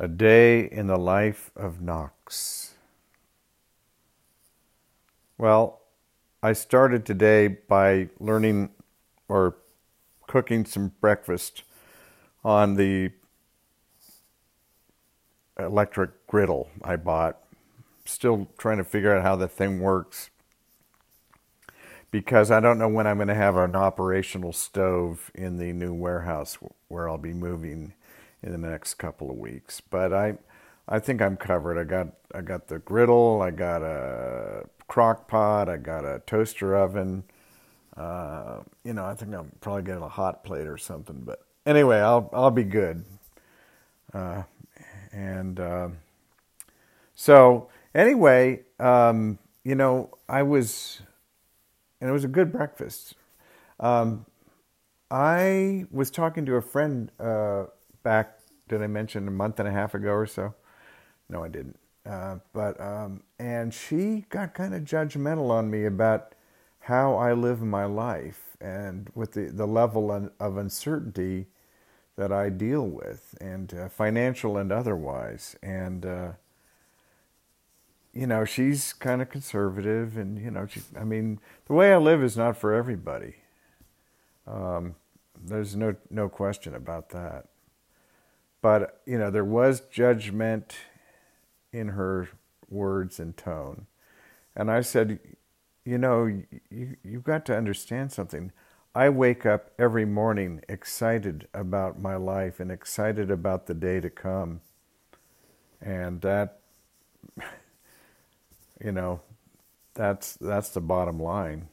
A day in the life of Knox. Well, I started today by learning or cooking some breakfast on the electric griddle I bought. Still trying to figure out how the thing works because I don't know when I'm going to have an operational stove in the new warehouse where I'll be moving in the next couple of weeks. But I, I think I'm covered. I got I got the griddle, I got a crock pot, I got a toaster oven. Uh, you know, I think I'm probably getting a hot plate or something. But anyway, I'll I'll be good. Uh, and uh, so anyway, um, you know, I was, and it was a good breakfast. Um, I was talking to a friend uh, back, did I mention a month and a half ago or so? No, I didn't. Uh, but um, and she got kind of judgmental on me about how I live my life and with the, the level of uncertainty that I deal with, and uh, financial and otherwise. And uh, you know, she's kind of conservative, and you know, she, I mean, the way I live is not for everybody. Um, there's no no question about that. But, you know, there was judgment in her words and tone. And I said, you know, you, you've got to understand something. I wake up every morning excited about my life and excited about the day to come. And that, you know, that's that's the bottom line.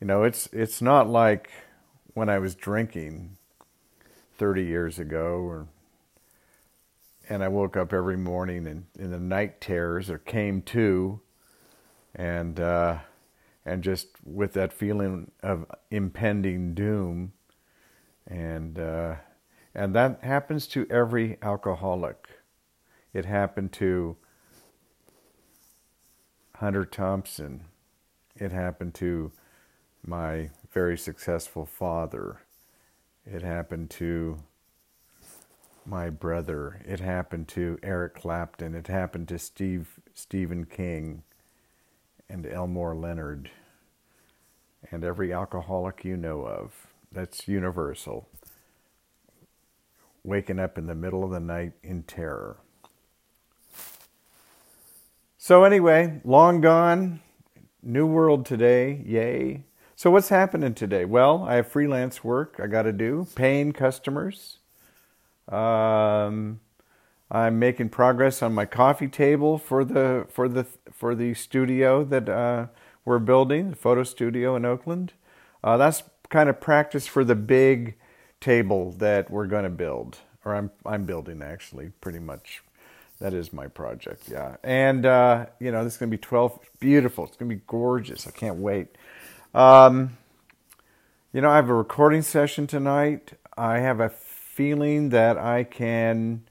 You know, it's it's not like when I was drinking 30 years ago or and I woke up every morning and in the night terrors or came to, and uh, and just with that feeling of impending doom, and uh, and that happens to every alcoholic. It happened to Hunter Thompson. It happened to my very successful father. It happened to my brother. It happened to Eric Clapton. It happened to Steve Stephen King and Elmore Leonard and every alcoholic you know of. That's universal. Waking up in the middle of the night in terror. So, anyway, long gone, new world today, yay. So, what's happening today? Well, I have freelance work I got to do, paying customers. Um, I'm making progress on my coffee table for the for the for the studio that uh, we're building, the photo studio in Oakland. Uh, that's kind of practice for the big table that we're going to build, or I'm I'm building actually, pretty much. That is my project, yeah. And uh, you know, this is going to be 12, beautiful. It's going to be gorgeous. I can't wait. Um, you know, I have a recording session tonight. I have a feeling that I can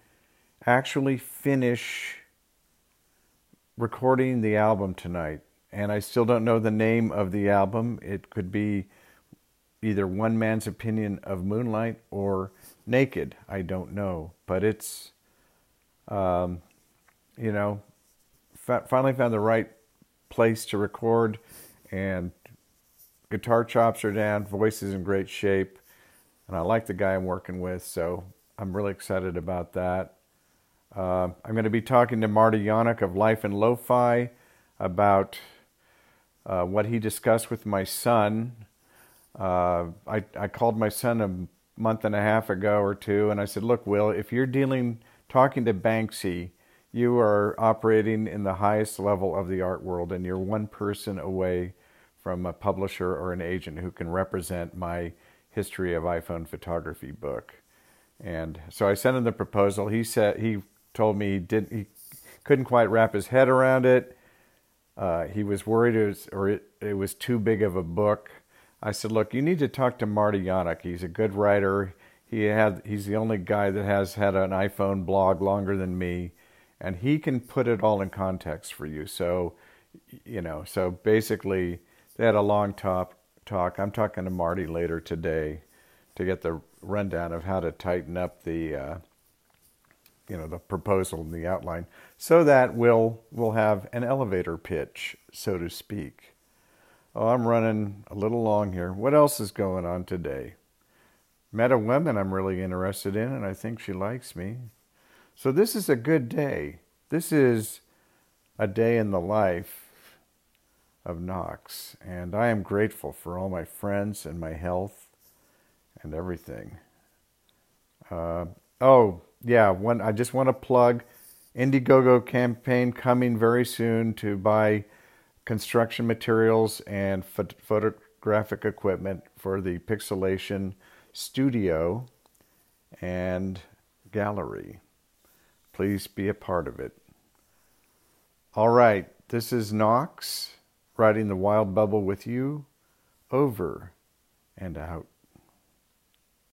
actually finish recording the album tonight. And I still don't know the name of the album. It could be either One Man's Opinion of Moonlight or Naked. I don't know. But it's, um, you know, fa- finally found the right place to record. And guitar chops are down, voice is in great shape and I like the guy I'm working with, so I'm really excited about that. Uh, I'm going to be talking to Marty Yawnick of Life in Lo-Fi about uh, what he discussed with my son. Uh, I, I called my son a month and a half ago or two, and I said, "Look, Will, if you're dealing, talking to Banksy, you are operating in the highest level of the art world, and you're one person away from a publisher or an agent who can represent my." History of iPhone photography book. And so I sent him the proposal. He said he told me he did he couldn't quite wrap his head around it. Uh, he was worried it was, or it, it was too big of a book. I said, "Look, you need to talk to Marty Yawnick. He's a good writer. He had he's the only guy that has had an iPhone blog longer than me, and he can put it all in context for you." So, you know, so basically, they had a long talk talk. I'm talking to Marty later today to get the rundown of how to tighten up the uh, you know the proposal and the outline, so that we'll we'll have an elevator pitch, so to speak. Oh, I'm running a little long here. What else is going on today? Met a woman I'm really interested in, and I think she likes me. So this is a good day. This is a day in the life of Knox, and I am grateful for all my friends and my health and everything. Uh, oh, yeah, when, I just want to plug Indiegogo campaign coming very soon to buy construction materials and phot- photographic equipment for the Pixelation studio and gallery. Please be a part of it. All right, this is Knox riding the wild bubble with you over and out.